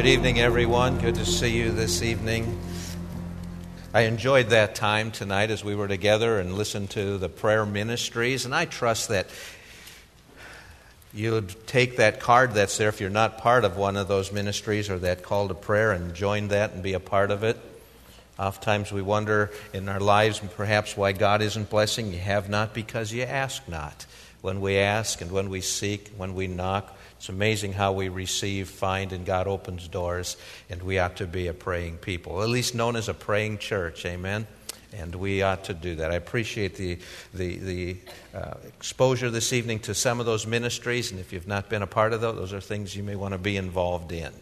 Good evening, everyone. Good to see you this evening. I enjoyed that time tonight as we were together and listened to the prayer ministries, and I trust that you'd take that card that's there if you're not part of one of those ministries or that call to prayer and join that and be a part of it. Oftentimes we wonder in our lives perhaps why God isn't blessing. You have not because you ask not. When we ask and when we seek, when we knock, it's amazing how we receive, find, and God opens doors, and we ought to be a praying people, at least known as a praying church. Amen? And we ought to do that. I appreciate the, the, the uh, exposure this evening to some of those ministries, and if you've not been a part of those, those are things you may want to be involved in.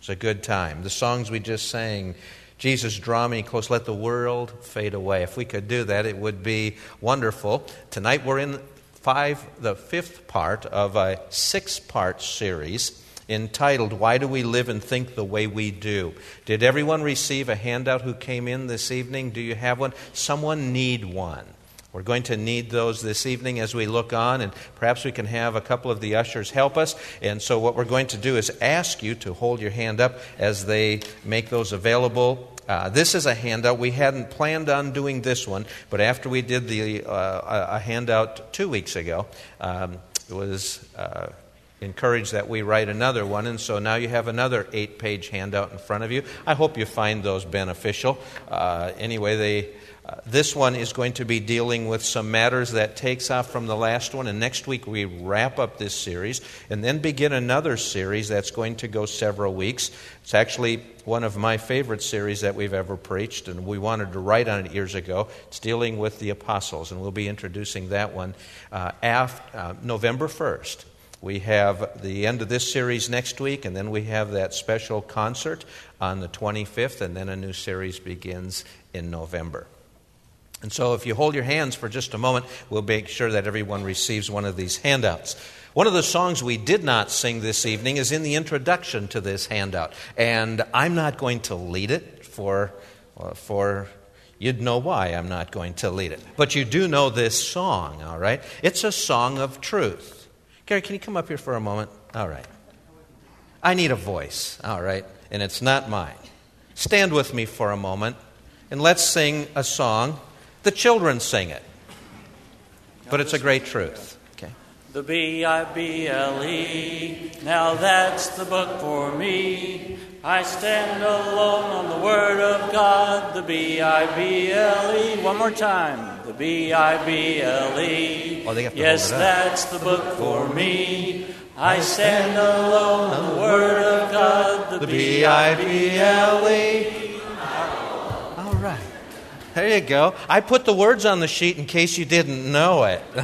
It's a good time. The songs we just sang, Jesus, draw me close, let the world fade away. If we could do that, it would be wonderful. Tonight we're in five, the fifth part of a six part series entitled Why Do We Live and Think the Way We Do? Did everyone receive a handout who came in this evening? Do you have one? Someone need one. We're going to need those this evening as we look on, and perhaps we can have a couple of the ushers help us. And so, what we're going to do is ask you to hold your hand up as they make those available uh, this is a handout. We hadn't planned on doing this one, but after we did the, uh, a handout two weeks ago, um, it was uh, encouraged that we write another one, and so now you have another eight page handout in front of you. I hope you find those beneficial. Uh, anyway, they uh, this one is going to be dealing with some matters that takes off from the last one, and next week we wrap up this series and then begin another series that's going to go several weeks. It's actually one of my favorite series that we've ever preached, and we wanted to write on it years ago. It's dealing with the apostles, and we'll be introducing that one uh, after, uh, November 1st. We have the end of this series next week, and then we have that special concert on the 25th, and then a new series begins in November. And so, if you hold your hands for just a moment, we'll make sure that everyone receives one of these handouts. One of the songs we did not sing this evening is in the introduction to this handout. And I'm not going to lead it for, uh, for you'd know why I'm not going to lead it. But you do know this song, all right? It's a song of truth. Gary, can you come up here for a moment? All right. I need a voice, all right? And it's not mine. Stand with me for a moment and let's sing a song the children sing it. But it's a great truth. Okay. The B I B L E. Now that's the book for me. I stand alone on the Word of God. The B I B L E. One more time. The B I B L E. Oh, yes, that's the book for me. I stand alone on the Word of God. The B I B L E. All right. There you go. I put the words on the sheet in case you didn't know it.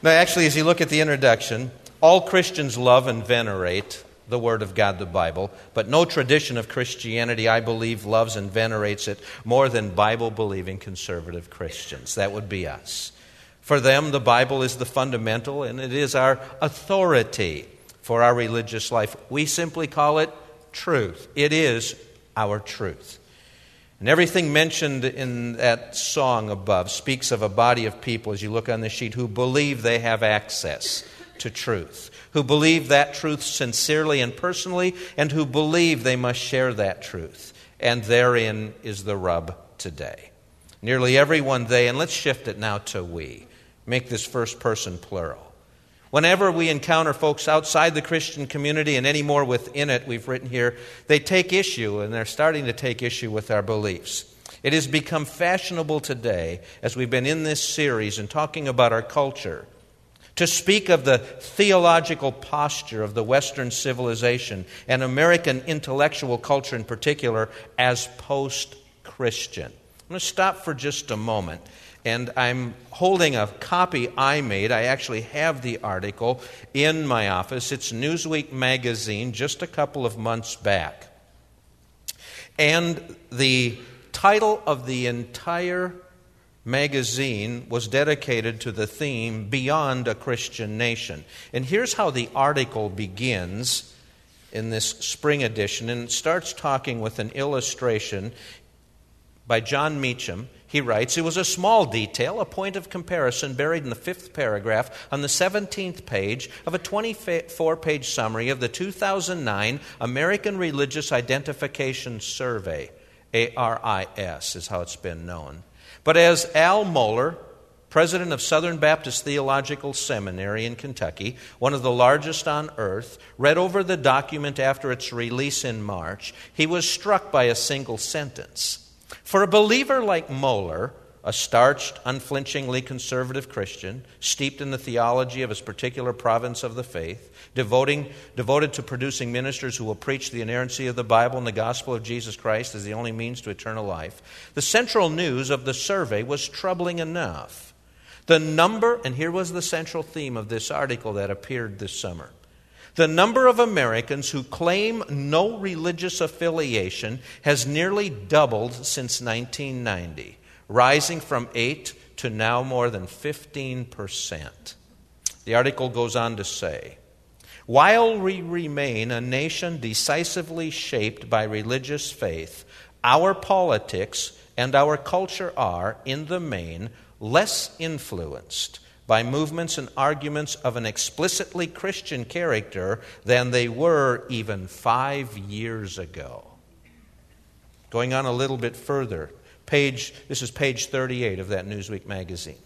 now, actually, as you look at the introduction, all Christians love and venerate the Word of God, the Bible, but no tradition of Christianity, I believe, loves and venerates it more than Bible believing conservative Christians. That would be us. For them, the Bible is the fundamental and it is our authority for our religious life. We simply call it truth. It is our truth. And everything mentioned in that song above speaks of a body of people, as you look on the sheet, who believe they have access to truth, who believe that truth sincerely and personally, and who believe they must share that truth. And therein is the rub today. Nearly everyone they, and let's shift it now to we. Make this first person plural. Whenever we encounter folks outside the Christian community and any more within it, we've written here, they take issue, and they're starting to take issue with our beliefs. It has become fashionable today, as we've been in this series and talking about our culture, to speak of the theological posture of the Western civilization and American intellectual culture in particular as post Christian. I'm going to stop for just a moment and I'm holding a copy I made. I actually have the article in my office. It's Newsweek magazine, just a couple of months back. And the title of the entire magazine was dedicated to the theme Beyond a Christian Nation. And here's how the article begins in this spring edition, and it starts talking with an illustration by Jon Meacham, he writes, It was a small detail, a point of comparison buried in the fifth paragraph on the 17th page of a 24 page summary of the 2009 American Religious Identification Survey. ARIS is how it's been known. But as Al Mohler, president of Southern Baptist Theological Seminary in Kentucky, one of the largest on earth, read over the document after its release in March, he was struck by a single sentence. For a believer like Mohler, a starched, unflinchingly conservative Christian, steeped in the theology of his particular province of the faith, devoting, devoted to producing ministers who will preach the inerrancy of the Bible and the gospel of Jesus Christ as the only means to eternal life, the central news of the survey was troubling enough. The number, and here was the central theme of this article that appeared this summer. The number of Americans who claim no religious affiliation has nearly doubled since 1990, rising from 8 to now more than 15%. The article goes on to say While we remain a nation decisively shaped by religious faith, our politics and our culture are, in the main, less influenced by movements and arguments of an explicitly Christian character than they were even five years ago. Going on a little bit further, page, this is page 38 of that Newsweek magazine,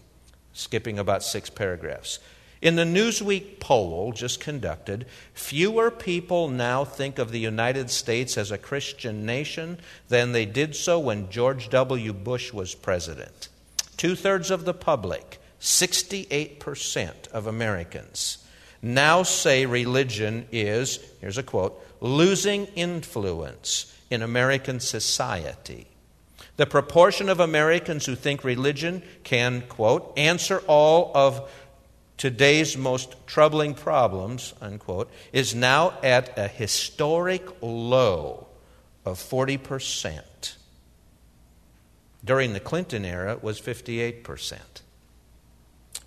skipping about six paragraphs. In the Newsweek poll just conducted, fewer people now think of the United States as a Christian nation than they did so when George W. Bush was president. Two thirds of the public 68% of Americans now say religion is, here's a quote, losing influence in American society. The proportion of Americans who think religion can, quote, answer all of today's most troubling problems, unquote, is now at a historic low of 40%. During the Clinton era, it was 58%.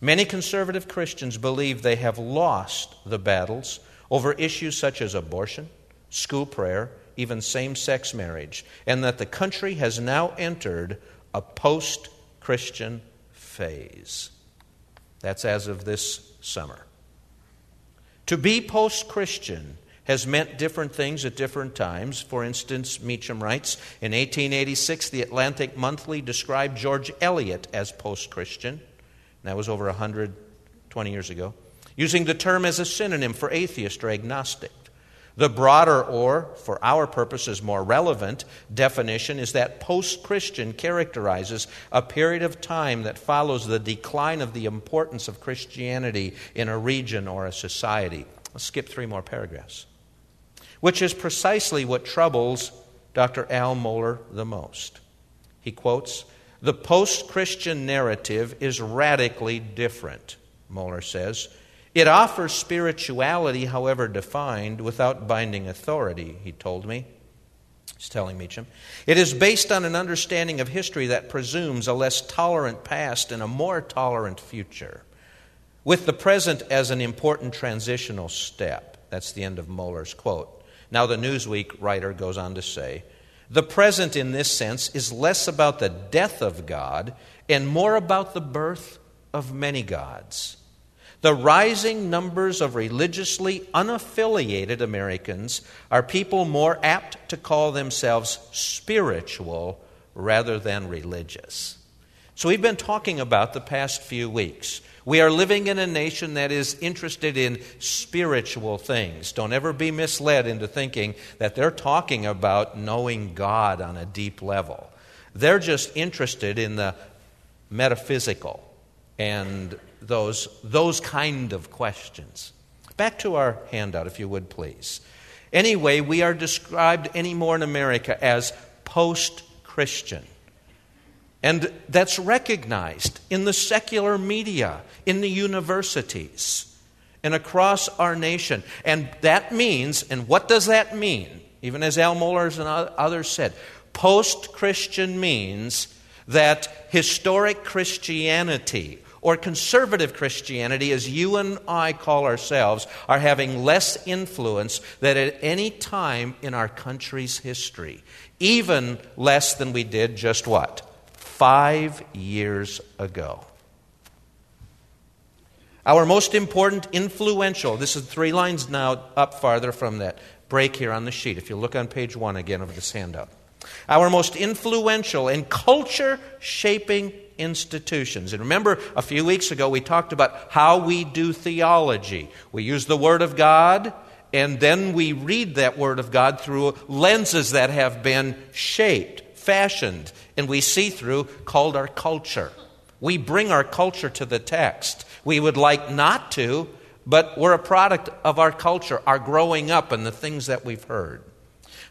Many conservative Christians believe they have lost the battles over issues such as abortion, school prayer, even same sex marriage, and that the country has now entered a post Christian phase. That's as of this summer. To be post Christian has meant different things at different times. For instance, Meacham writes In 1886, the Atlantic Monthly described George Eliot as post Christian. That was over 120 years ago. Using the term as a synonym for atheist or agnostic. The broader, or, for our purposes, more relevant definition is that post Christian characterizes a period of time that follows the decline of the importance of Christianity in a region or a society. Let's skip three more paragraphs. Which is precisely what troubles Dr. Al Mohler the most. He quotes the post Christian narrative is radically different, Mohler says. It offers spirituality, however defined, without binding authority, he told me. He's telling Meacham. It is based on an understanding of history that presumes a less tolerant past and a more tolerant future, with the present as an important transitional step. That's the end of Mohler's quote. Now, the Newsweek writer goes on to say the present, in this sense, is less about the death of God and more about the birth of many gods. The rising numbers of religiously unaffiliated Americans are people more apt to call themselves spiritual rather than religious. So, we've been talking about the past few weeks we are living in a nation that is interested in spiritual things. Don't ever be misled into thinking that they're talking about knowing God on a deep level. They're just interested in the metaphysical and those, those kind of questions. Back to our handout, if you would please. Anyway, we are described anymore in America as post Christian. And that's recognized in the secular media, in the universities, and across our nation. And that means, and what does that mean? Even as Al Mohler and others said, post Christian means that historic Christianity or conservative Christianity, as you and I call ourselves, are having less influence than at any time in our country's history. Even less than we did just what? Five years ago. Our most important, influential, this is three lines now up farther from that break here on the sheet, if you look on page one again of this handout. Our most influential and culture shaping institutions. And remember, a few weeks ago we talked about how we do theology. We use the Word of God, and then we read that Word of God through lenses that have been shaped, fashioned, and we see through called our culture. We bring our culture to the text. We would like not to, but we're a product of our culture, our growing up, and the things that we've heard.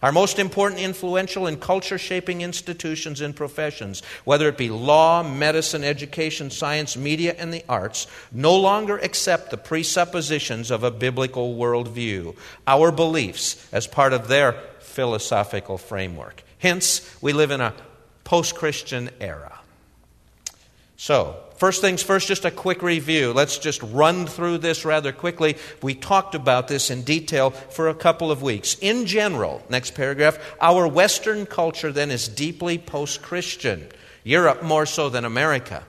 Our most important, influential, and culture shaping institutions and professions, whether it be law, medicine, education, science, media, and the arts, no longer accept the presuppositions of a biblical worldview, our beliefs, as part of their philosophical framework. Hence, we live in a post Christian era. So, first things first, just a quick review. Let's just run through this rather quickly. We talked about this in detail for a couple of weeks. In general, next paragraph, our Western culture then is deeply post Christian, Europe more so than America.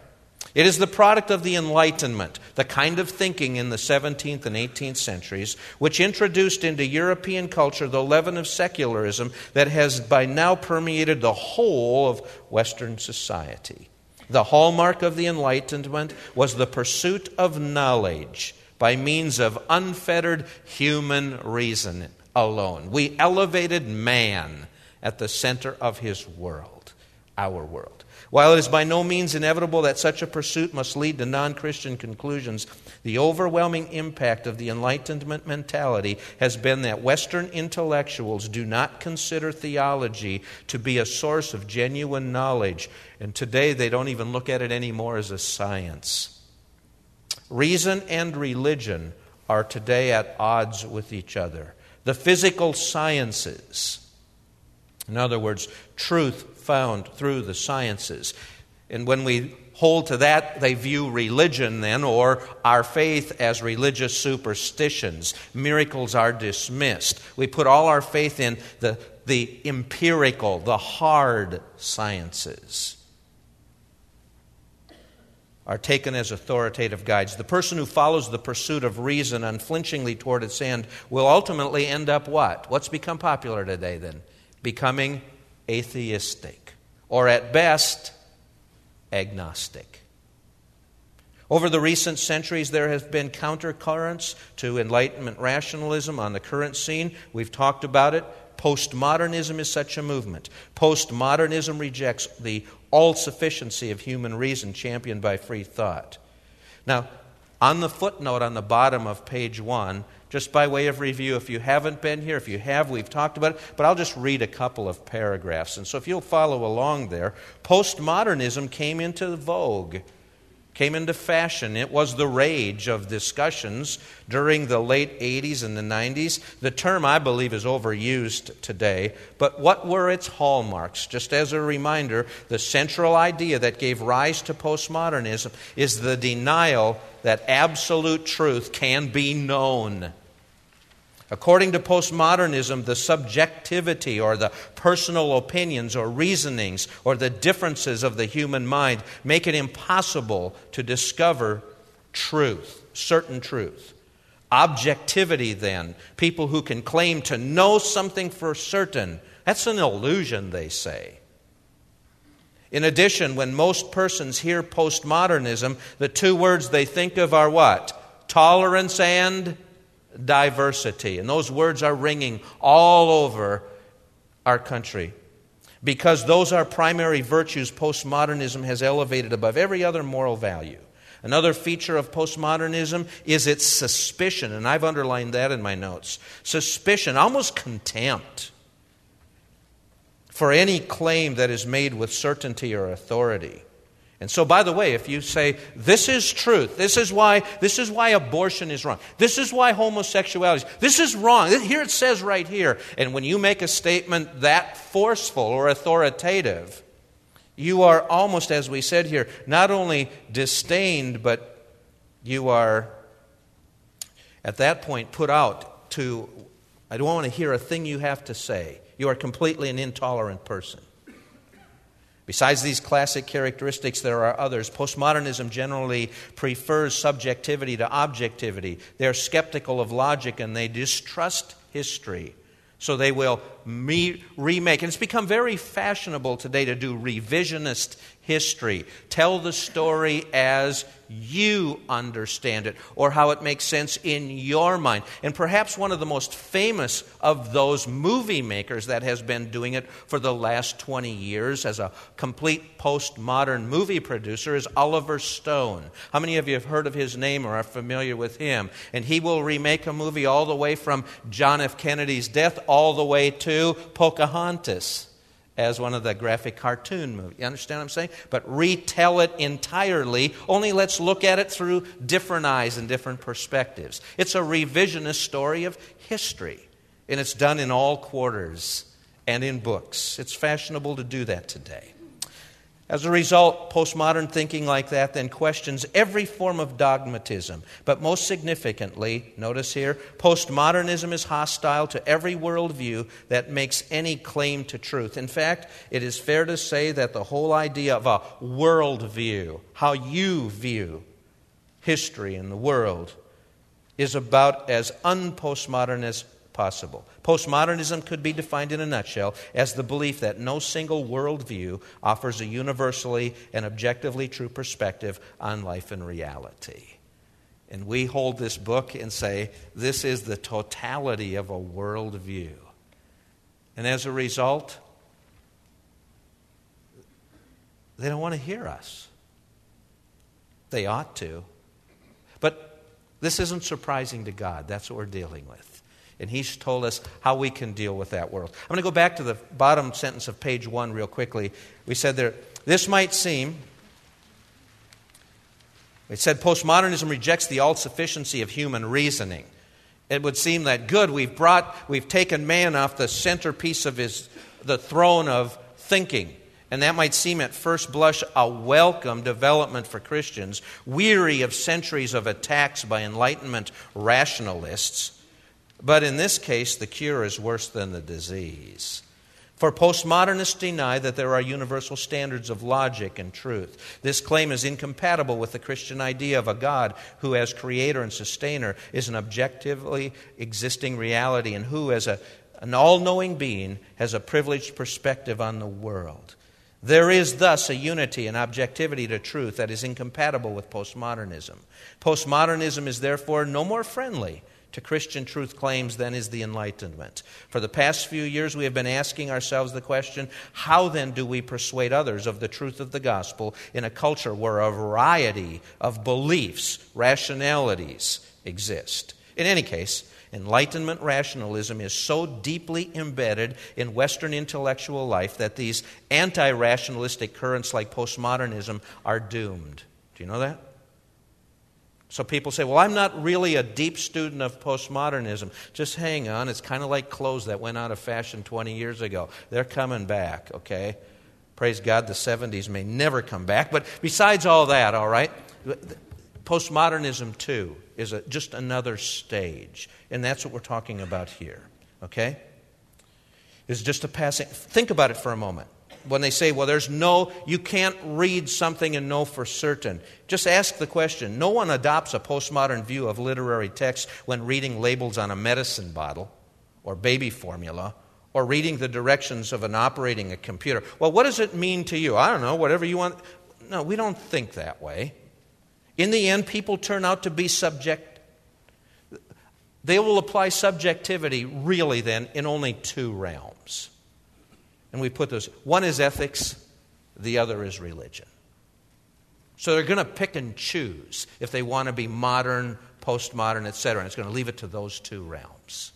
It is the product of the Enlightenment, the kind of thinking in the 17th and 18th centuries, which introduced into European culture the leaven of secularism that has by now permeated the whole of Western society. The hallmark of the Enlightenment was the pursuit of knowledge by means of unfettered human reason alone. We elevated man at the center of his world, our world. While it is by no means inevitable that such a pursuit must lead to non Christian conclusions, the overwhelming impact of the Enlightenment mentality has been that Western intellectuals do not consider theology to be a source of genuine knowledge, and today they don't even look at it anymore as a science. Reason and religion are today at odds with each other. The physical sciences, in other words, truth found through the sciences. And when we hold to that, they view religion then, or our faith, as religious superstitions. Miracles are dismissed. We put all our faith in the, the empirical, the hard sciences. Are taken as authoritative guides. The person who follows the pursuit of reason unflinchingly toward its end will ultimately end up what? What's become popular today then? Becoming atheistic, or at best, agnostic. Over the recent centuries, there have been countercurrents to Enlightenment rationalism on the current scene. We've talked about it. Postmodernism is such a movement. Postmodernism rejects the all sufficiency of human reason championed by free thought. Now, on the footnote on the bottom of page one, just by way of review, if you haven't been here, if you have, we've talked about it, but I'll just read a couple of paragraphs. And so if you'll follow along there, postmodernism came into vogue came into fashion. It was the rage of discussions during the late 80s and the 90s. The term, I believe, is overused today. But what were its hallmarks? Just as a reminder, the central idea that gave rise to postmodernism is the denial that absolute truth can be known. According to postmodernism, the subjectivity or the personal opinions or reasonings or the differences of the human mind make it impossible to discover truth, certain truth. Objectivity, then, people who can claim to know something for certain, that's an illusion, they say. In addition, when most persons hear postmodernism, the two words they think of are what? Tolerance and diversity. And those words are ringing all over our country. Because those are primary virtues postmodernism has elevated above every other moral value. Another feature of postmodernism is its suspicion, and I've underlined that in my notes. Suspicion, almost contempt for any claim that is made with certainty or authority. And so, by the way, if you say, this is truth, this is why, this is why abortion is wrong, this is why homosexuality is, this is wrong, here it says right here. And when you make a statement that forceful or authoritative, You are almost, as we said here, not only disdained, but you are at that point put out to, I don't want to hear a thing you have to say. You are completely an intolerant person. Besides these classic characteristics, there are others. Postmodernism generally prefers subjectivity to objectivity. They're skeptical of logic and they distrust history. So they will me- remake. And it's become very fashionable today to do revisionist history. Tell the story as you understand it or how it makes sense in your mind. And perhaps one of the most famous of those movie makers that has been doing it for the last 20 years as a complete postmodern movie producer is Oliver Stone. How many of you have heard of his name or are familiar with him? And he will remake a movie all the way from John F. Kennedy's death all the way to Pocahontas as one of the graphic cartoon movies. You understand what I'm saying? But retell it entirely, only let's look at it through different eyes and different perspectives. It's a revisionist story of history, and it's done in all quarters and in books. It's fashionable to do that today. As a result, postmodern thinking like that then questions every form of dogmatism. But most significantly, notice here, postmodernism is hostile to every worldview that makes any claim to truth. In fact, it is fair to say that the whole idea of a worldview, how you view history and the world, is about as unpostmodern as possible. Postmodernism could be defined in a nutshell as the belief that no single worldview offers a universally and objectively true perspective on life and reality. And we hold this book and say, this is the totality of a worldview. And as a result, they don't want to hear us. They ought to. But this isn't surprising to God. That's what we're dealing with. And he's told us how we can deal with that world. I'm going to go back to the bottom sentence of page one real quickly. We said there, this might seem, it said postmodernism rejects the all sufficiency of human reasoning. It would seem that good, we've brought, we've taken man off the centerpiece of his, the throne of thinking. And that might seem at first blush a welcome development for Christians, weary of centuries of attacks by Enlightenment rationalists. But in this case, the cure is worse than the disease. For postmodernists deny that there are universal standards of logic and truth. This claim is incompatible with the Christian idea of a God who, as creator and sustainer, is an objectively existing reality and who, as a, an all knowing being, has a privileged perspective on the world. There is thus a unity and objectivity to truth that is incompatible with postmodernism. Postmodernism is therefore no more friendly to Christian truth claims than is the Enlightenment. For the past few years, we have been asking ourselves the question how then do we persuade others of the truth of the gospel in a culture where a variety of beliefs, rationalities exist? In any case, Enlightenment rationalism is so deeply embedded in Western intellectual life that these anti rationalistic currents like postmodernism are doomed. Do you know that? So people say, well, I'm not really a deep student of postmodernism. Just hang on. It's kind of like clothes that went out of fashion 20 years ago. They're coming back, okay? Praise God, the 70s may never come back. But besides all that, all right, postmodernism, too, is a, just another stage. And that's what we're talking about here, okay? Is just a passing. Think about it for a moment when they say, well, there's no, you can't read something and know for certain. Just ask the question. No one adopts a postmodern view of literary text when reading labels on a medicine bottle or baby formula or reading the directions of an operating a computer. Well, what does it mean to you? I don't know, whatever you want. No, we don't think that way. In the end, people turn out to be subject. They will apply subjectivity, really, then, in only two realms. And we put those one is ethics, the other is religion. So they're going to pick and choose if they want to be modern, postmodern, etc. And it's going to leave it to those two realms.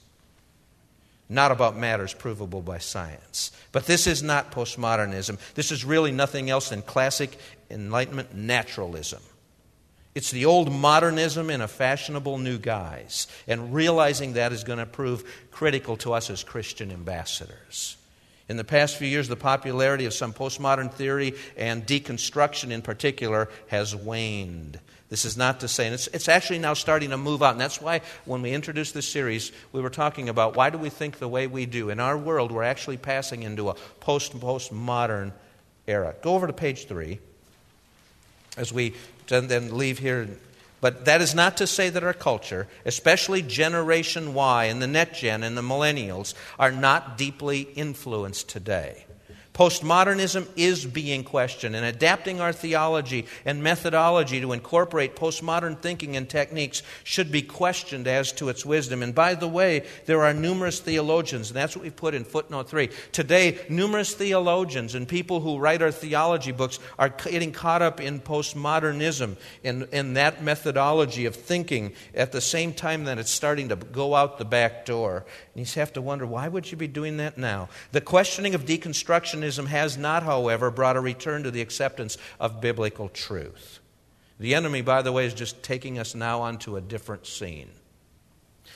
Not about matters provable by science. But this is not postmodernism. This is really nothing else than classic Enlightenment naturalism. It's the old modernism in a fashionable new guise. And realizing that is going to prove critical to us as Christian ambassadors. In the past few years, the popularity of some postmodern theory and deconstruction in particular has waned. This is not to say, and it's, it's actually now starting to move out. And that's why when we introduced this series, we were talking about why do we think the way we do. In our world, we're actually passing into a post postmodern era. Go over to page three as we then leave here but that is not to say that our culture, especially Generation Y and the Net Gen and the Millennials, are not deeply influenced today. Postmodernism is being questioned, and adapting our theology and methodology to incorporate postmodern thinking and techniques should be questioned as to its wisdom. And by the way, there are numerous theologians, and that's what we put in footnote three. Today, numerous theologians and people who write our theology books are getting caught up in postmodernism, and, in that methodology of thinking, at the same time that it's starting to go out the back door. And you have to wonder why would you be doing that now? The questioning of has not, however, brought a return to the acceptance of biblical truth. The enemy, by the way, is just taking us now onto a different scene.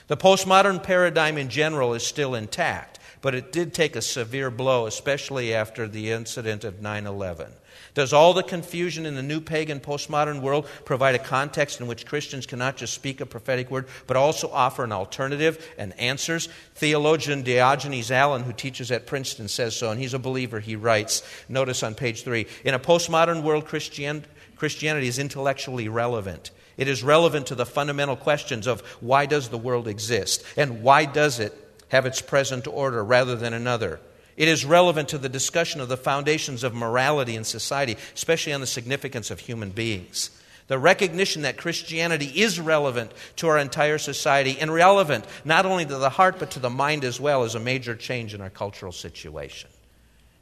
The postmodern paradigm in general is still intact, but it did take a severe blow, especially after the incident of 9 11. Does all the confusion in the new pagan postmodern world provide a context in which Christians cannot just speak a prophetic word, but also offer an alternative and answers? Theologian Diogenes Allen, who teaches at Princeton, says so, and he's a believer. He writes, notice on page three In a postmodern world, Christian, Christianity is intellectually relevant. It is relevant to the fundamental questions of why does the world exist and why does it have its present order rather than another? It is relevant to the discussion of the foundations of morality in society, especially on the significance of human beings. The recognition that Christianity is relevant to our entire society and relevant not only to the heart but to the mind as well is a major change in our cultural situation.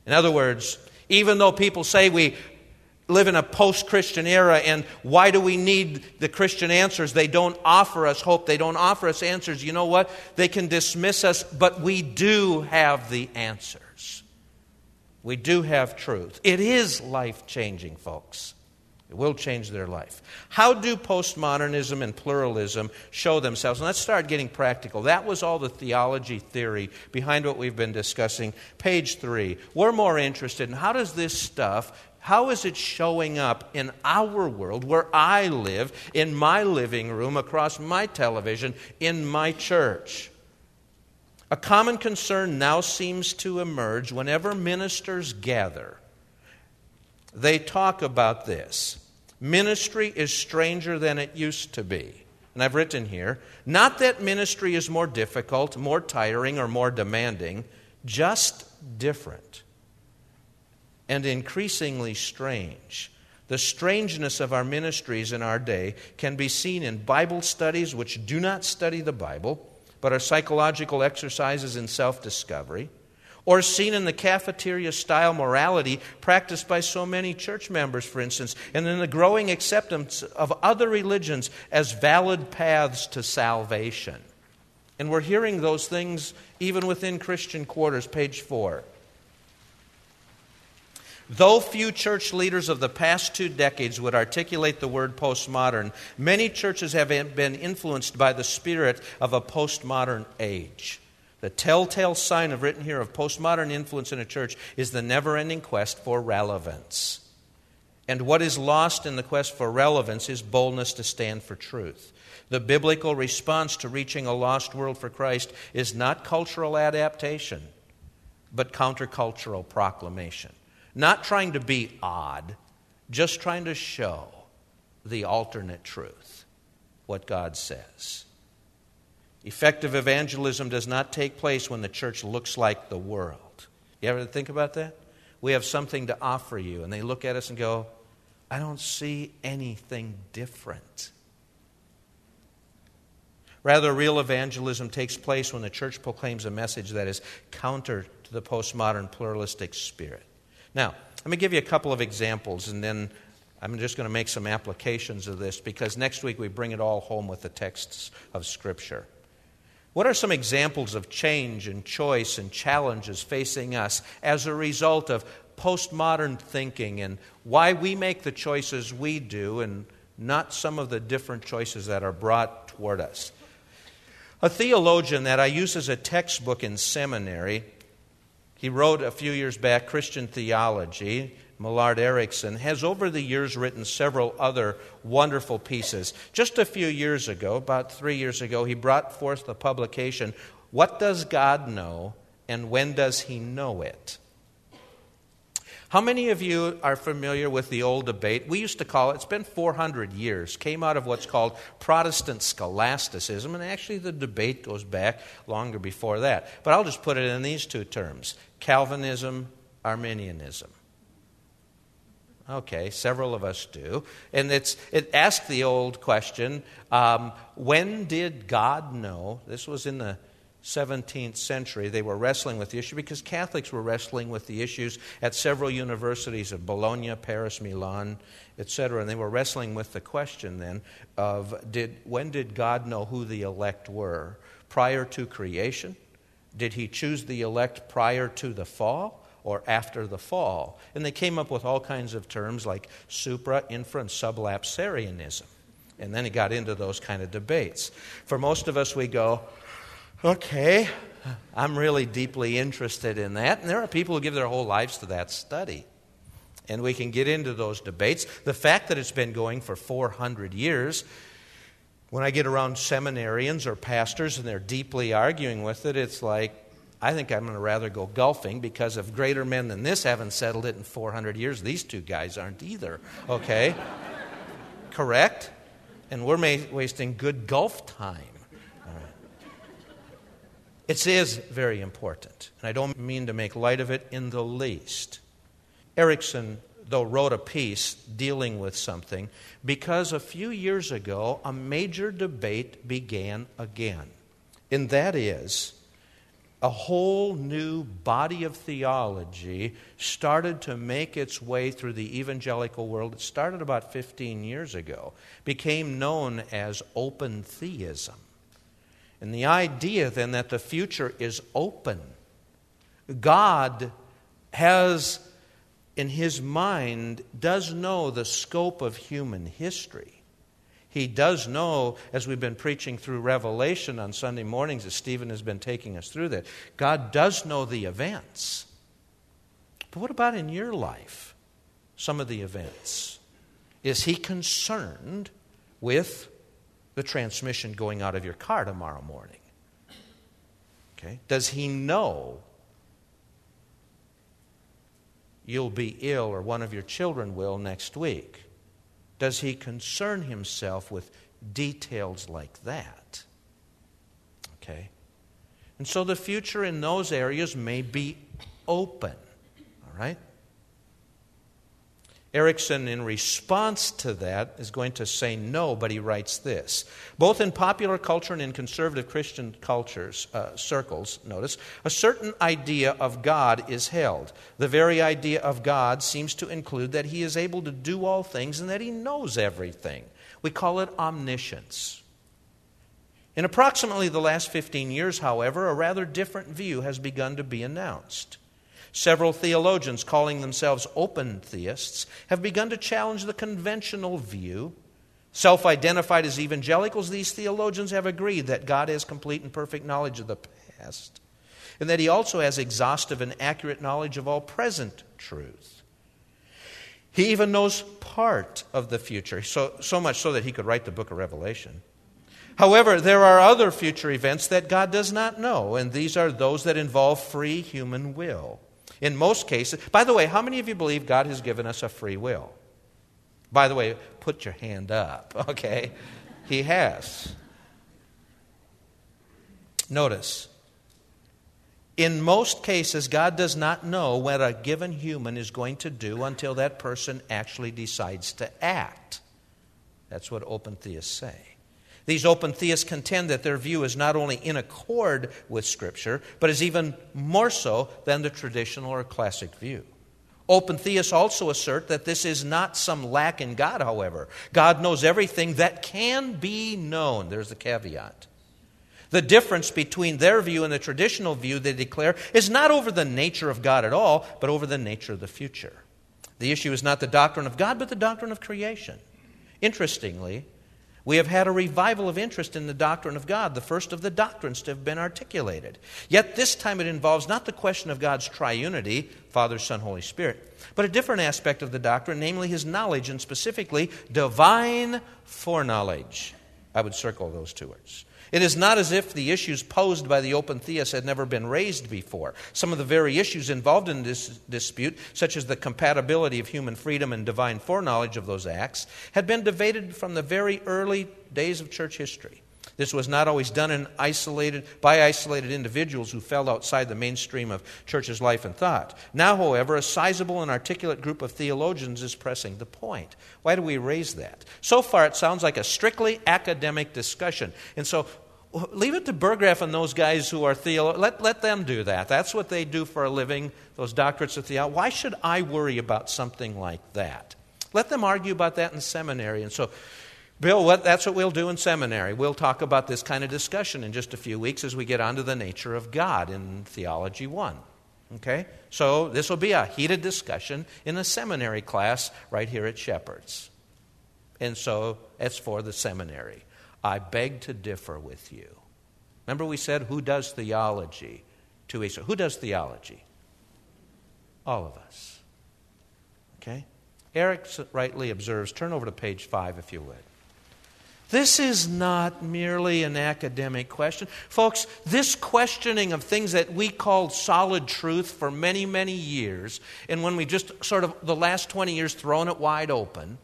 In other words, even though people say we live in a post Christian era, and why do we need the Christian answers? They don't offer us hope, they don't offer us answers. You know what? They can dismiss us, but we do have the answers. We do have truth. It is life changing, folks. It will change their life. How do postmodernism and pluralism show themselves? And let's start getting practical. That was all the theology theory behind what we've been discussing. Page three. We're more interested in how does this stuff how is it showing up in our world, where I live, in my living room, across my television, in my church? A common concern now seems to emerge whenever ministers gather. They talk about this. Ministry is stranger than it used to be. And I've written here not that ministry is more difficult, more tiring, or more demanding, just different and increasingly strange. The strangeness of our ministries in our day can be seen in Bible studies which do not study the Bible, but are psychological exercises in self discovery, or seen in the cafeteria style morality practiced by so many church members, for instance, and in the growing acceptance of other religions as valid paths to salvation. And we're hearing those things even within Christian quarters, page 4. Though few church leaders of the past two decades would articulate the word postmodern, many churches have been influenced by the spirit of a postmodern age. The telltale sign of written here of postmodern influence in a church is the never ending quest for relevance. And what is lost in the quest for relevance is boldness to stand for truth. The biblical response to reaching a lost world for Christ is not cultural adaptation, but countercultural proclamation. Not trying to be odd, just trying to show the alternate truth, what God says. Effective evangelism does not take place when the church looks like the world. You ever think about that? We have something to offer you, and they look at us and go, I don't see anything different. Rather, real evangelism takes place when the church proclaims a message that is counter to the postmodern pluralistic spirit. Now, let me give you a couple of examples, and then I'm just going to make some applications of this because next week we bring it all home with the texts of Scripture. What are some examples of change and choice and challenges facing us as a result of postmodern thinking and why we make the choices we do and not some of the different choices that are brought toward us? A theologian that I use as a textbook in seminary He wrote a few years back Christian Theology. Millard Erickson has over the years written several other wonderful pieces. Just a few years ago, about three years ago, he brought forth the publication, What Does God Know and When Does He Know It? How many of you are familiar with the old debate? We used to call it, it's been 400 years, came out of what's called Protestant scholasticism, and actually the debate goes back longer before that. But I'll just put it in these two terms Calvinism, Arminianism. Okay, several of us do. And it's, it asked the old question um, when did God know? This was in the 17th century, they were wrestling with the issue because Catholics were wrestling with the issues at several universities of Bologna, Paris, Milan, etc. And they were wrestling with the question then of did, when did God know who the elect were? Prior to creation? Did he choose the elect prior to the fall? Or after the fall. And they came up with all kinds of terms like supra, infra, and sublapsarianism. And then he got into those kind of debates. For most of us, we go, Okay, I'm really deeply interested in that. And there are people who give their whole lives to that study. And we can get into those debates. The fact that it's been going for 400 years, when I get around seminarians or pastors and they're deeply arguing with it, it's like, I think I'm going to rather go golfing because if greater men than this haven't settled it in 400 years, these two guys aren't either. Okay? Correct? And we're ma- wasting good golf time. It is very important, and I don't mean to make light of it in the least. Erickson, though, wrote a piece dealing with something because a few years ago a major debate began again, and that is a whole new body of theology started to make its way through the evangelical world. It started about 15 years ago, became known as open theism. And the idea then that the future is open. God has, in his mind, does know the scope of human history. He does know, as we've been preaching through Revelation on Sunday mornings, as Stephen has been taking us through that, God does know the events. But what about in your life? Some of the events. Is he concerned with the transmission going out of your car tomorrow morning? Okay? Does he know you'll be ill or one of your children will next week? Does he concern himself with details like that? Okay? And so the future in those areas may be open. All right? Erickson, in response to that, is going to say no, but he writes this. Both in popular culture and in conservative Christian cultures, uh, circles, notice, a certain idea of God is held. The very idea of God seems to include that he is able to do all things and that he knows everything. We call it omniscience. In approximately the last 15 years, however, a rather different view has begun to be announced. Several theologians, calling themselves open theists, have begun to challenge the conventional view. Self identified as evangelicals, these theologians have agreed that God has complete and perfect knowledge of the past, and that He also has exhaustive and accurate knowledge of all present truth. He even knows part of the future, so, so much so that He could write the book of Revelation. However, there are other future events that God does not know, and these are those that involve free human will. In most cases, by the way, how many of you believe God has given us a free will? By the way, put your hand up, okay? He has. Notice, in most cases, God does not know what a given human is going to do until that person actually decides to act. That's what open theists say. These open theists contend that their view is not only in accord with Scripture, but is even more so than the traditional or classic view. Open theists also assert that this is not some lack in God, however. God knows everything that can be known. There's the caveat. The difference between their view and the traditional view they declare is not over the nature of God at all, but over the nature of the future. The issue is not the doctrine of God, but the doctrine of creation. Interestingly, We have had a revival of interest in the doctrine of God, the first of the doctrines to have been articulated. Yet this time it involves not the question of God's triunity, Father, Son, Holy Spirit, but a different aspect of the doctrine, namely his knowledge, and specifically divine foreknowledge. I would circle those two words. It is not as if the issues posed by the open theist had never been raised before. Some of the very issues involved in this dispute, such as the compatibility of human freedom and divine foreknowledge of those acts, had been debated from the very early days of church history. This was not always done in isolated, by isolated individuals who fell outside the mainstream of church's life and thought. Now, however, a sizable and articulate group of theologians is pressing the point. Why do we raise that? So far, it sounds like a strictly academic discussion. And so, leave it to Burggraff and those guys who are theologians. Let, let them do that. That's what they do for a living, those doctorates of theology. Why should I worry about something like that? Let them argue about that in seminary. And so, Bill, what, that's what we'll do in seminary. We'll talk about this kind of discussion in just a few weeks as we get onto the nature of God in Theology 1. Okay? So, this will be a heated discussion in a seminary class right here at Shepherd's. And so, it's for the seminary. I beg to differ with you. Remember, we said, who does theology? to ago. Who does theology? All of us. Okay? Eric rightly observes, turn over to page five if you would. This is not merely an academic question. Folks, this questioning of things that we called solid truth for many, many years, and when we just sort of the last 20 years thrown it wide open,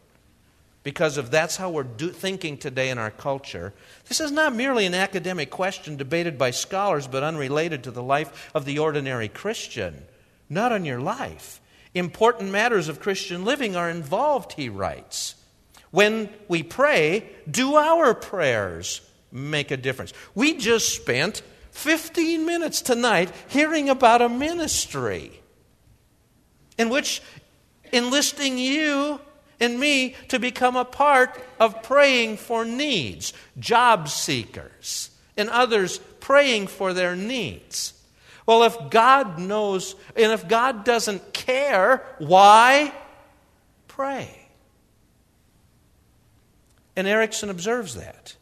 because of that's how we're do, thinking today in our culture. This is not merely an academic question debated by scholars, but unrelated to the life of the ordinary Christian. Not on your life. Important matters of Christian living are involved, he writes. When we pray, do our prayers make a difference? We just spent 15 minutes tonight hearing about a ministry in which enlisting you and me to become a part of praying for needs, job seekers, and others praying for their needs. Well, if God knows, and if God doesn't care, why pray? And Erickson observes that.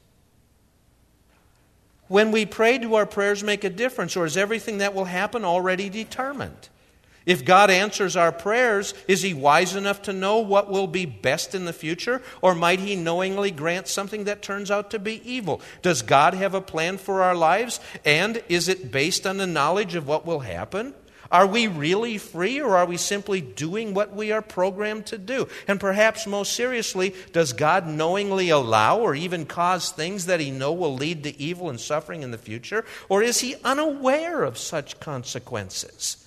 When we pray, do our prayers make a difference, or is everything that will happen already determined? If God answers our prayers, is He wise enough to know what will be best in the future? Or might He knowingly grant something that turns out to be evil? Does God have a plan for our lives? And is it based on the knowledge of what will happen? Are we really free, or are we simply doing what we are programmed to do? And perhaps most seriously, does God knowingly allow or even cause things that He know will lead to evil and suffering in the future? Or is He unaware of such consequences?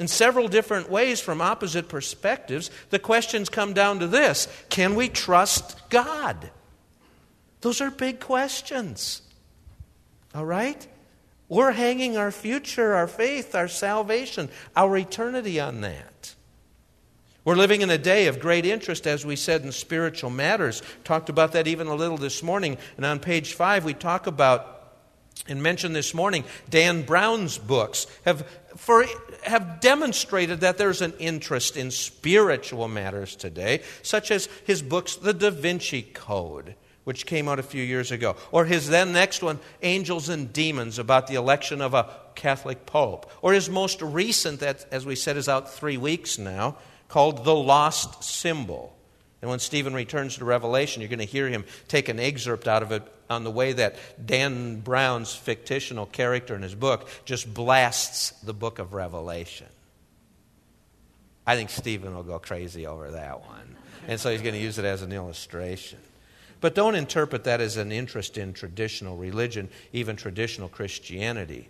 In several different ways from opposite perspectives, the questions come down to this Can we trust God? Those are big questions. All right? We're hanging our future, our faith, our salvation, our eternity on that. We're living in a day of great interest, as we said, in spiritual matters. Talked about that even a little this morning. And on page five, we talk about and mentioned this morning, Dan Brown's books have, for, have demonstrated that there's an interest in spiritual matters today, such as his books, The Da Vinci Code, which came out a few years ago, or his then next one, Angels and Demons, about the election of a Catholic Pope, or his most recent, that, as we said, is out three weeks now, called The Lost Symbol. And when Stephen returns to Revelation, you're going to hear him take an excerpt out of it on the way that Dan Brown's fictional character in his book just blasts the book of Revelation. I think Stephen will go crazy over that one. And so he's going to use it as an illustration. But don't interpret that as an interest in traditional religion, even traditional Christianity.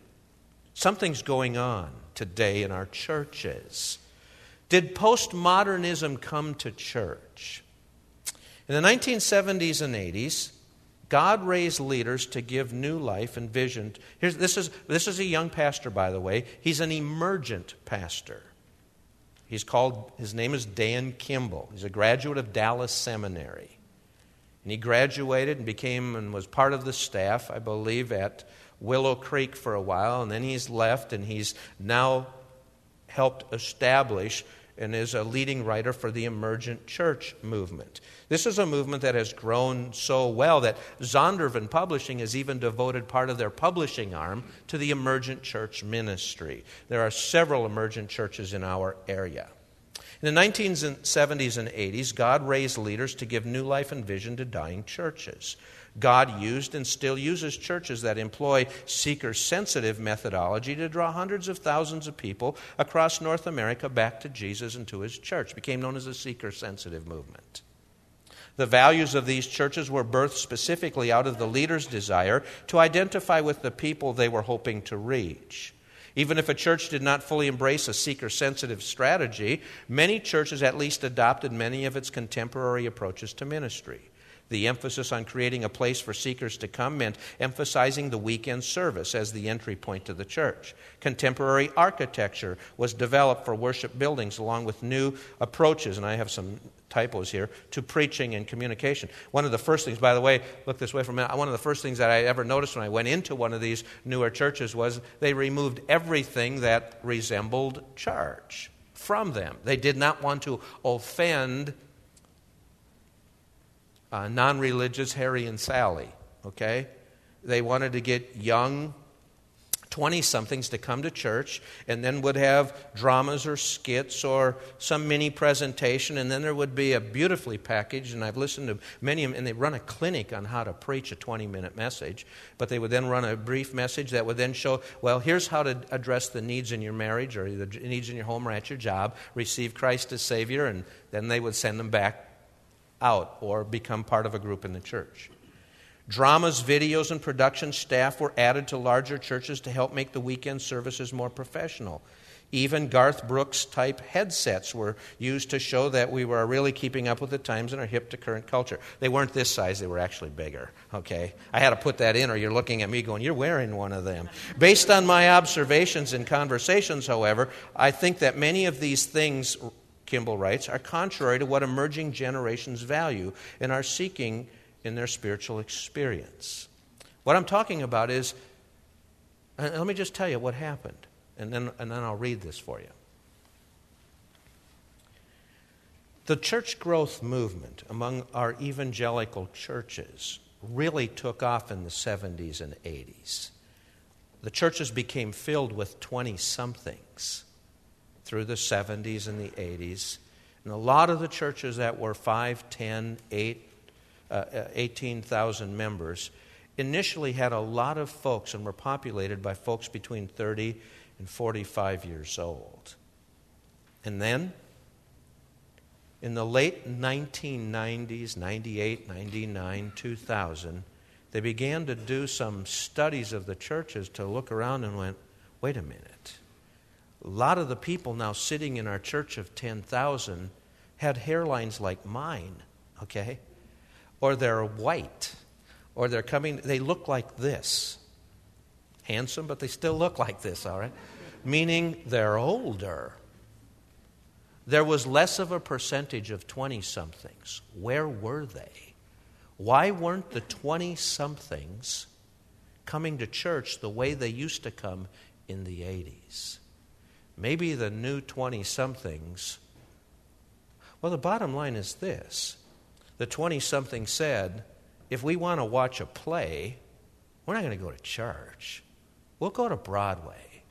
Something's going on today in our churches. Did postmodernism come to church? In the 1970s and 80s, God raised leaders to give new life and vision. Here's, this, is, this is a young pastor, by the way. He's an emergent pastor. He's called, his name is Dan Kimball. He's a graduate of Dallas Seminary. And he graduated and became and was part of the staff, I believe, at Willow Creek for a while. And then he's left and he's now helped establish and is a leading writer for the emergent church movement. This is a movement that has grown so well that Zondervan Publishing has even devoted part of their publishing arm to the emergent church ministry. There are several emergent churches in our area. In the 1970s and 80s, God raised leaders to give new life and vision to dying churches. God used and still uses churches that employ seeker sensitive methodology to draw hundreds of thousands of people across North America back to Jesus and to his church. It became known as the seeker sensitive movement. The values of these churches were birthed specifically out of the leader's desire to identify with the people they were hoping to reach. Even if a church did not fully embrace a seeker sensitive strategy, many churches at least adopted many of its contemporary approaches to ministry. The emphasis on creating a place for seekers to come meant emphasizing the weekend service as the entry point to the church. Contemporary architecture was developed for worship buildings along with new approaches, and I have some typos here, to preaching and communication. One of the first things, by the way, look this way for a minute, one of the first things that I ever noticed when I went into one of these newer churches was they removed everything that resembled church from them. They did not want to offend uh, non religious Harry and Sally, okay? They wanted to get young 20 somethings to come to church and then would have dramas or skits or some mini presentation and then there would be a beautifully packaged and I've listened to many of them and they run a clinic on how to preach a 20 minute message but they would then run a brief message that would then show well here's how to address the needs in your marriage or the needs in your home or at your job receive Christ as savior and then they would send them back out or become part of a group in the church. Dramas, videos, and production staff were added to larger churches to help make the weekend services more professional. Even Garth Brooks type headsets were used to show that we were really keeping up with the times and are hip to current culture. They weren't this size, they were actually bigger. Okay? I had to put that in, or you're looking at me going, You're wearing one of them. Based on my observations and conversations, however, I think that many of these things Kimball writes, are contrary to what emerging generations value and are seeking in their spiritual experience. What I'm talking about is, uh, let me just tell you what happened, and then, and then I'll read this for you. The church growth movement among our evangelical churches really took off in the 70s and 80s. The churches became filled with 20 somethings through the 70s and the 80s. And a lot of the churches that were 5, 10, 8, uh, 18,000 members initially had a lot of folks and were populated by folks between 30 and 45 years old. And then, in the late 1990s, 98, 99, 2000, they began to do some studies of the churches to look around and went, wait a minute. A lot of the people now sitting in our church of 10,000 had hairlines like mine, okay? Or they're white, or they're coming, they look like this. Handsome, but they still look like this, all right? Meaning they're older. There was less of a percentage of 20 somethings. Where were they? Why weren't the 20 somethings coming to church the way they used to come in the 80s? Maybe the new 20 somethings. Well, the bottom line is this the 20 something said, if we want to watch a play, we're not going to go to church. We'll go to Broadway.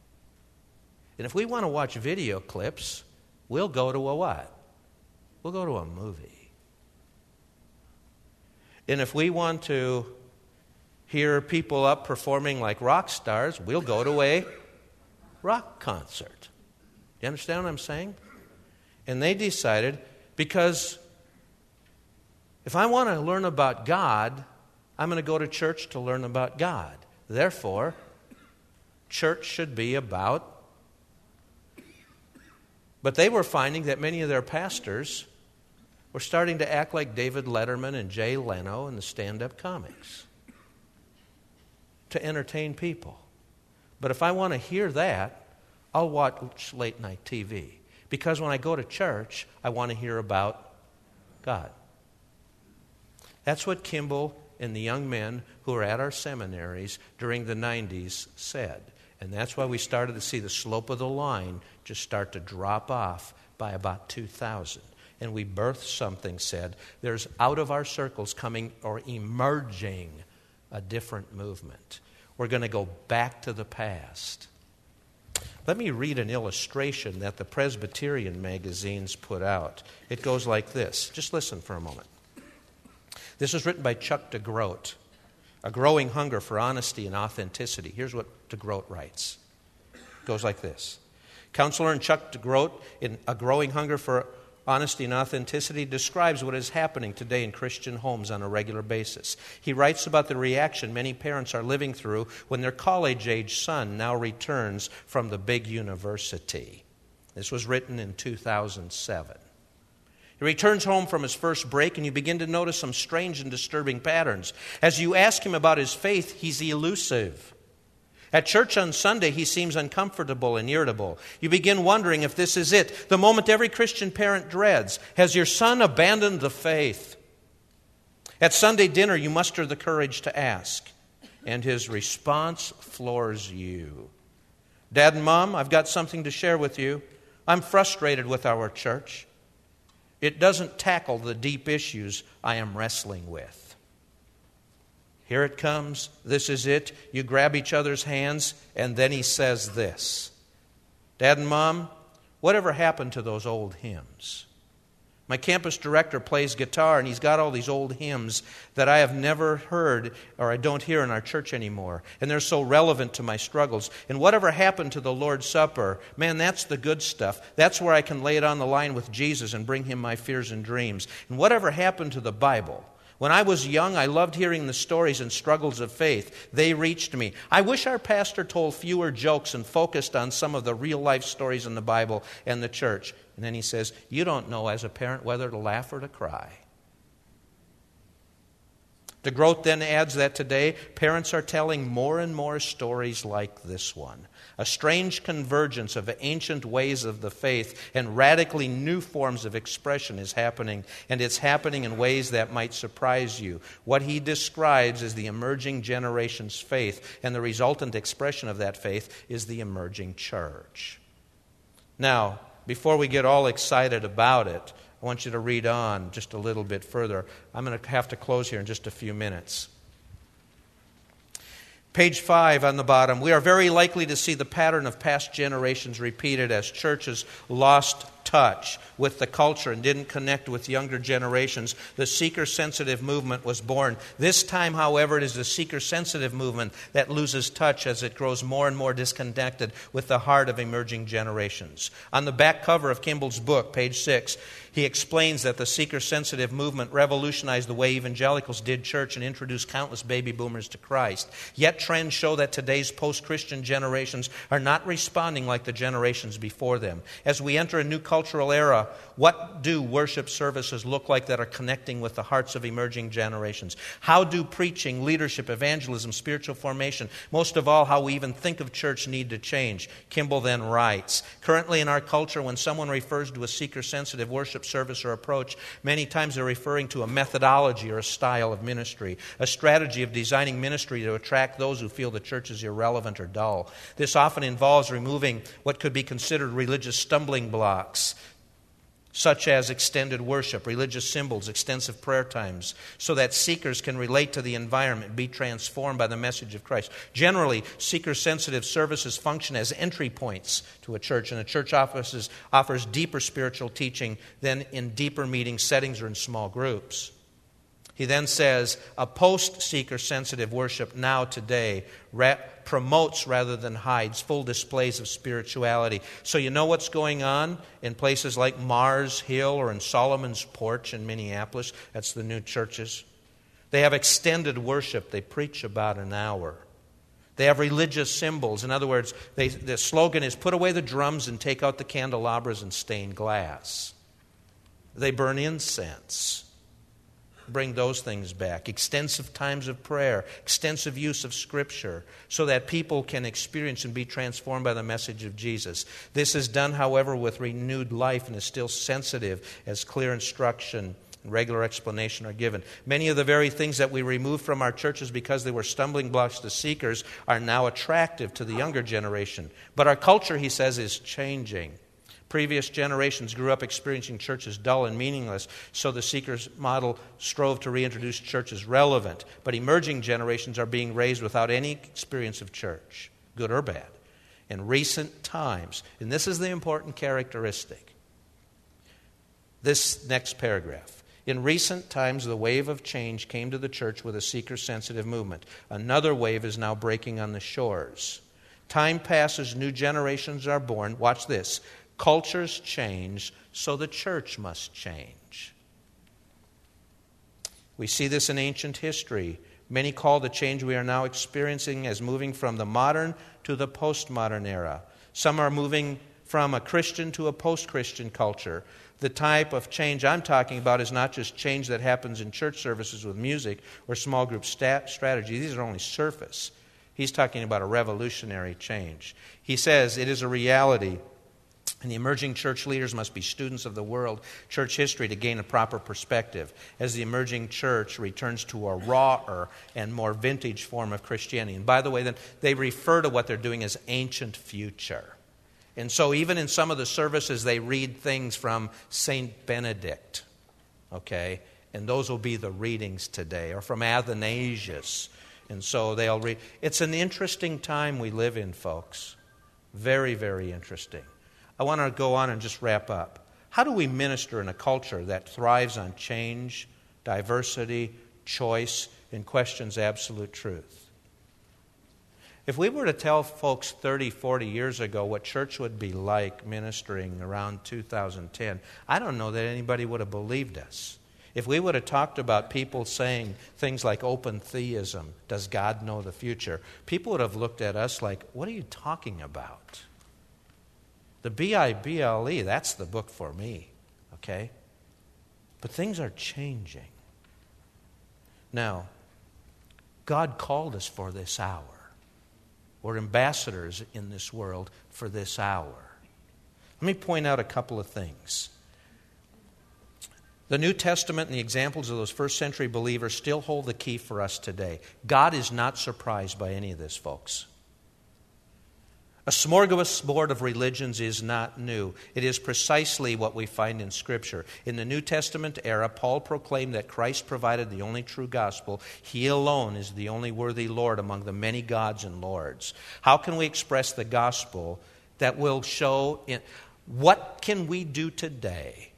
And if we want to watch video clips, we'll go to a what? We'll go to a movie. And if we want to hear people up performing like rock stars, we'll go to a rock concert you understand what I'm saying? And they decided because if I want to learn about God, I'm going to go to church to learn about God. Therefore, church should be about. But they were finding that many of their pastors were starting to act like David Letterman and Jay Leno in the stand up comics to entertain people. But if I want to hear that, I'll watch late night TV because when I go to church, I want to hear about God. That's what Kimball and the young men who were at our seminaries during the 90s said. And that's why we started to see the slope of the line just start to drop off by about 2000. And we birthed something, said, there's out of our circles coming or emerging a different movement. We're going to go back to the past. Let me read an illustration that the Presbyterian magazines put out. It goes like this. Just listen for a moment. This was written by Chuck DeGroat, A Growing Hunger for Honesty and Authenticity. Here's what DeGroat writes. It goes like this. Counselor and Chuck DeGroat, in A Growing Hunger for Honesty and Authenticity, describes what is happening today in Christian homes on a regular basis. He writes about the reaction many parents are living through when their college age son now returns from the big university. This was written in 2007. He returns home from his first break, and you begin to notice some strange and disturbing patterns. As you ask him about his faith, he's elusive. At church on Sunday, he seems uncomfortable and irritable. You begin wondering if this is it, the moment every Christian parent dreads. Has your son abandoned the faith? At Sunday dinner, you muster the courage to ask, and his response floors you. Dad and Mom, I've got something to share with you. I'm frustrated with our church. It doesn't tackle the deep issues I am wrestling with. Here it comes. This is it. You grab each other's hands, and then he says this Dad and Mom, whatever happened to those old hymns? My campus director plays guitar, and he's got all these old hymns that I have never heard or I don't hear in our church anymore. And they're so relevant to my struggles. And whatever happened to the Lord's Supper, man, that's the good stuff. That's where I can lay it on the line with Jesus and bring him my fears and dreams. And whatever happened to the Bible, when I was young, I loved hearing the stories and struggles of faith. They reached me. I wish our pastor told fewer jokes and focused on some of the real life stories in the Bible and the church. And then he says, You don't know as a parent whether to laugh or to cry. DeGroat then adds that today parents are telling more and more stories like this one. A strange convergence of ancient ways of the faith and radically new forms of expression is happening, and it's happening in ways that might surprise you. What he describes is the emerging generation's faith, and the resultant expression of that faith is the emerging church. Now, before we get all excited about it, I want you to read on just a little bit further. I'm going to have to close here in just a few minutes. Page 5 on the bottom. We are very likely to see the pattern of past generations repeated as churches lost touch with the culture and didn't connect with younger generations. The seeker sensitive movement was born. This time, however, it is the seeker sensitive movement that loses touch as it grows more and more disconnected with the heart of emerging generations. On the back cover of Kimball's book, page 6, he explains that the seeker sensitive movement revolutionized the way evangelicals did church and introduced countless baby boomers to Christ. Yet trends show that today's post Christian generations are not responding like the generations before them. As we enter a new cultural era, what do worship services look like that are connecting with the hearts of emerging generations? How do preaching, leadership, evangelism, spiritual formation, most of all, how we even think of church need to change? Kimball then writes Currently in our culture, when someone refers to a seeker sensitive worship worship service or approach, many times they're referring to a methodology or a style of ministry, a strategy of designing ministry to attract those who feel the church is irrelevant or dull. This often involves removing what could be considered religious stumbling blocks such as extended worship, religious symbols, extensive prayer times, so that seekers can relate to the environment, be transformed by the message of Christ. Generally, seeker sensitive services function as entry points to a church, and a church offers, offers deeper spiritual teaching than in deeper meeting settings or in small groups. He then says, a post seeker sensitive worship now, today, promotes rather than hides full displays of spirituality. So, you know what's going on in places like Mars Hill or in Solomon's Porch in Minneapolis? That's the new churches. They have extended worship, they preach about an hour. They have religious symbols. In other words, they, the slogan is put away the drums and take out the candelabras and stained glass. They burn incense bring those things back. Extensive times of prayer, extensive use of Scripture, so that people can experience and be transformed by the message of Jesus. This is done, however, with renewed life and is still sensitive as clear instruction and regular explanation are given. Many of the very things that we removed from our churches because they were stumbling blocks to seekers are now attractive to the younger generation. But our culture, he says, is changing. Previous generations grew up experiencing churches dull and meaningless, so the Seekers model strove to reintroduce churches relevant. But emerging generations are being raised without any experience of church, good or bad. In recent times, and this is the important characteristic, this next paragraph. In recent times, the wave of change came to the church with a seeker sensitive movement. Another wave is now breaking on the shores. Time passes, new generations are born. Watch this. Cultures change, so the church must change. We see this in ancient history. Many call the change we are now experiencing as moving from the modern to the postmodern era. Some are moving from a Christian to a post Christian culture. The type of change I'm talking about is not just change that happens in church services with music or small group stat- strategy. These are only surface. He's talking about a revolutionary change. He says it is a reality and the emerging church leaders must be students of the world church history to gain a proper perspective as the emerging church returns to a rawer and more vintage form of Christianity. And by the way, then they refer to what they're doing as ancient future. And so even in some of the services, they read things from St. Benedict, okay? And those will be the readings today, or from Athanasius. And so they'll read. It's an interesting time we live in, folks. Very, very interesting. I want to go on and just wrap up. How do we minister in a culture that thrives on change, diversity, choice, and questions absolute truth? If we were to tell folks 30, 40 years ago what church would be like ministering around 2010, I don't know that anybody would have believed us. If we would have talked about people saying things like open theism, does God know the future? People would have looked at us like, what are you talking about? The B I B L E, that's the book for me, okay? But things are changing. Now, God called us for this hour. We're ambassadors in this world for this hour. Let me point out a couple of things. The New Testament and the examples of those first century believers still hold the key for us today. God is not surprised by any of this, folks. A smorgasbord of religions is not new. It is precisely what we find in Scripture. In the New Testament era, Paul proclaimed that Christ provided the only true gospel. He alone is the only worthy Lord among the many gods and lords. How can we express the gospel that will show in, what can we do today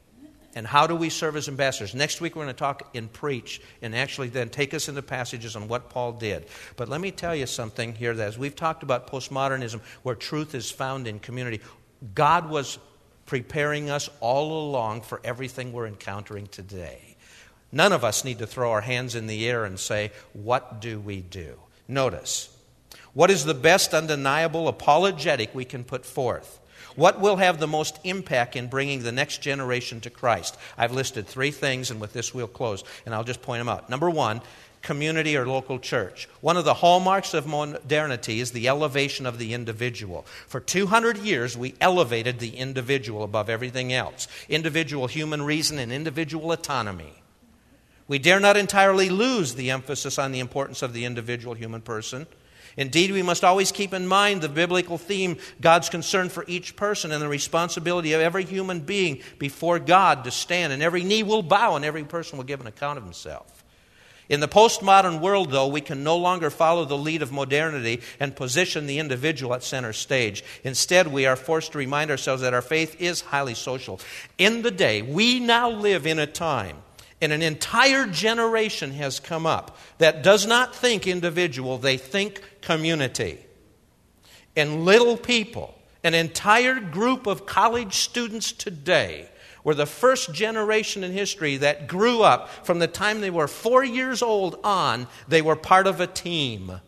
and how do we serve as ambassadors? Next week, we're going to talk and preach and actually then take us into passages on what Paul did. But let me tell you something here that as we've talked about postmodernism, where truth is found in community, God was preparing us all along for everything we're encountering today. None of us need to throw our hands in the air and say, What do we do? Notice, what is the best undeniable apologetic we can put forth? What will have the most impact in bringing the next generation to Christ? I've listed three things, and with this we'll close, and I'll just point them out. Number one, community or local church. One of the hallmarks of modernity is the elevation of the individual. For 200 years, we elevated the individual above everything else individual human reason and individual autonomy. We dare not entirely lose the emphasis on the importance of the individual human person. Indeed, we must always keep in mind the biblical theme God's concern for each person and the responsibility of every human being before God to stand, and every knee will bow and every person will give an account of himself. In the postmodern world, though, we can no longer follow the lead of modernity and position the individual at center stage. Instead, we are forced to remind ourselves that our faith is highly social. In the day, we now live in a time and an entire generation has come up that does not think individual, they think community. And little people, an entire group of college students today, were the first generation in history that grew up from the time they were four years old on, they were part of a team.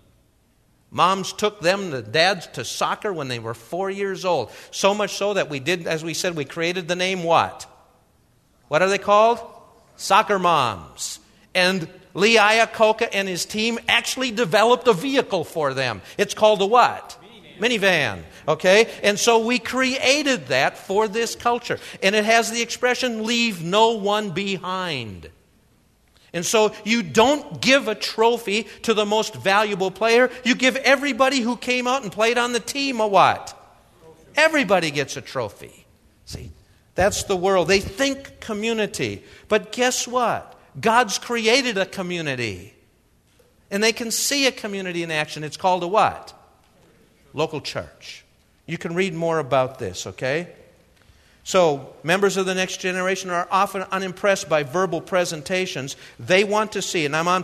Moms took them, the dads, to soccer when they were four years old. So much so that we did, as we said, we created the name what? What are they called? Soccer moms. And Lee Iacocca and his team actually developed a vehicle for them. It's called a what? Minivan. Minivan. Okay? And so we created that for this culture. And it has the expression, leave no one behind. And so you don't give a trophy to the most valuable player. You give everybody who came out and played on the team a what? Everybody gets a trophy. See, that's the world. They think community. But guess what? God's created a community. And they can see a community in action. It's called a what? Local church. You can read more about this, okay? So, members of the next generation are often unimpressed by verbal presentations. They want to see, and I'm on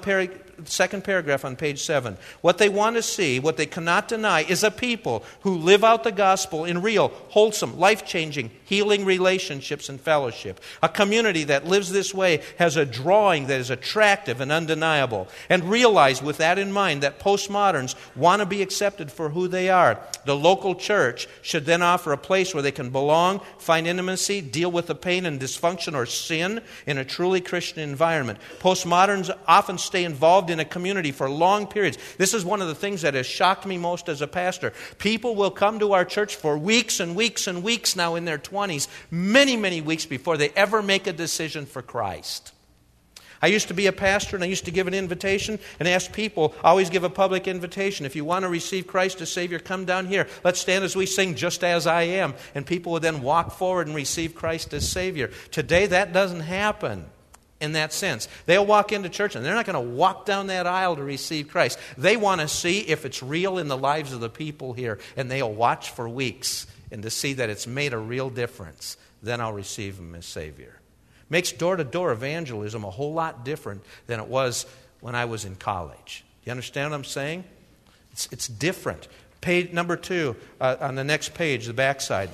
second paragraph on page 7. What they want to see, what they cannot deny, is a people who live out the gospel in real, wholesome, life changing, healing relationships and fellowship. A community that lives this way has a drawing that is attractive and undeniable. And realize with that in mind that postmoderns want to be accepted for who they are. The local church should then offer a place where they can belong, find intimacy, deal with the pain and dysfunction or sin in a truly Christian environment. Postmoderns often stay involved involved in a community for long periods. This is one of the things that has shocked me most as a pastor. People will come to our church for weeks and weeks and weeks now in their 20s, many, many weeks before they ever make a decision for Christ. I used to be a pastor and I used to give an invitation and ask people, always give a public invitation. If you want to receive Christ as Savior, come down here. Let's stand as we sing, Just As I Am. And people would then walk forward and receive Christ as Savior. Today, that doesn't happen in that sense. They'll walk into church and they're not going to walk down that aisle to receive Christ. They want to see if it's real in the lives of the people here, and they'll watch for weeks and to see that it's made a real difference. Then I'll receive Him as Savior. Makes door to door evangelism a whole lot different than it was when I was in college. You understand what I'm saying? It's, it's different. Page number two uh, on the next page, the backside.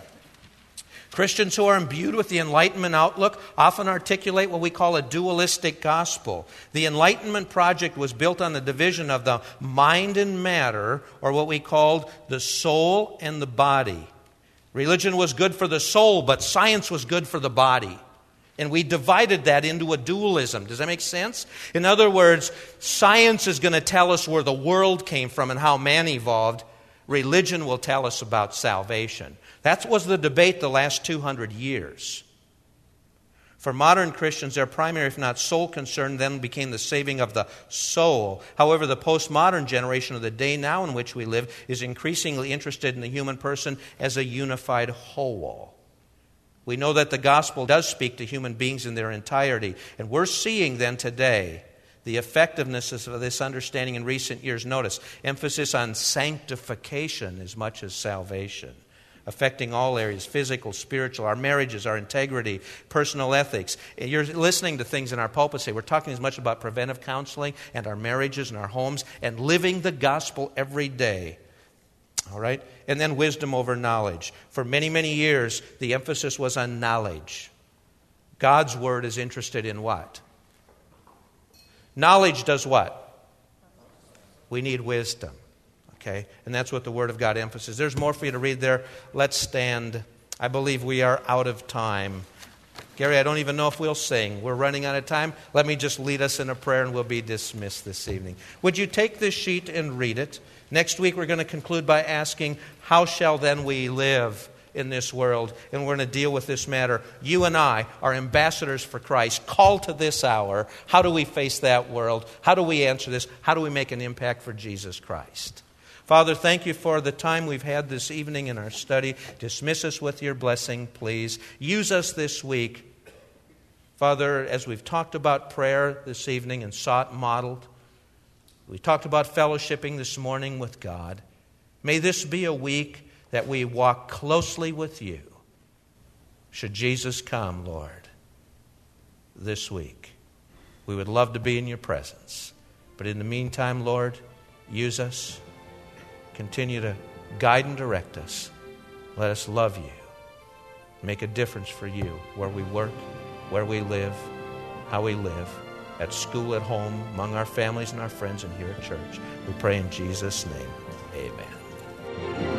Christians who are imbued with the Enlightenment outlook often articulate what we call a dualistic gospel. The Enlightenment project was built on the division of the mind and matter, or what we called the soul and the body. Religion was good for the soul, but science was good for the body. And we divided that into a dualism. Does that make sense? In other words, science is going to tell us where the world came from and how man evolved. Religion will tell us about salvation. That was the debate the last 200 years. For modern Christians, their primary, if not sole concern, then became the saving of the soul. However, the postmodern generation of the day now in which we live is increasingly interested in the human person as a unified whole. We know that the gospel does speak to human beings in their entirety. And we're seeing then today the effectiveness of this understanding in recent years. Notice emphasis on sanctification as much as salvation affecting all areas physical, spiritual, our marriages, our integrity, personal ethics. You're listening to things in our pulpit say we're talking as much about preventive counseling and our marriages and our homes and living the gospel every day. All right? And then wisdom over knowledge. For many, many years, the emphasis was on knowledge. God's word is interested in what? Knowledge does what? We need wisdom. Okay? And that's what the Word of God emphasizes. There's more for you to read there. Let's stand. I believe we are out of time. Gary, I don't even know if we'll sing. We're running out of time. Let me just lead us in a prayer and we'll be dismissed this evening. Would you take this sheet and read it? Next week, we're going to conclude by asking, How shall then we live? in this world, and we're going to deal with this matter. You and I are ambassadors for Christ, called to this hour. How do we face that world? How do we answer this? How do we make an impact for Jesus Christ? Father, thank you for the time we've had this evening in our study. Dismiss us with your blessing, please. Use us this week. Father, as we've talked about prayer this evening and sought modeled, we talked about fellowshipping this morning with God. May this be a week that we walk closely with you. Should Jesus come, Lord, this week, we would love to be in your presence. But in the meantime, Lord, use us Continue to guide and direct us. Let us love you. Make a difference for you where we work, where we live, how we live, at school, at home, among our families and our friends, and here at church. We pray in Jesus' name. Amen.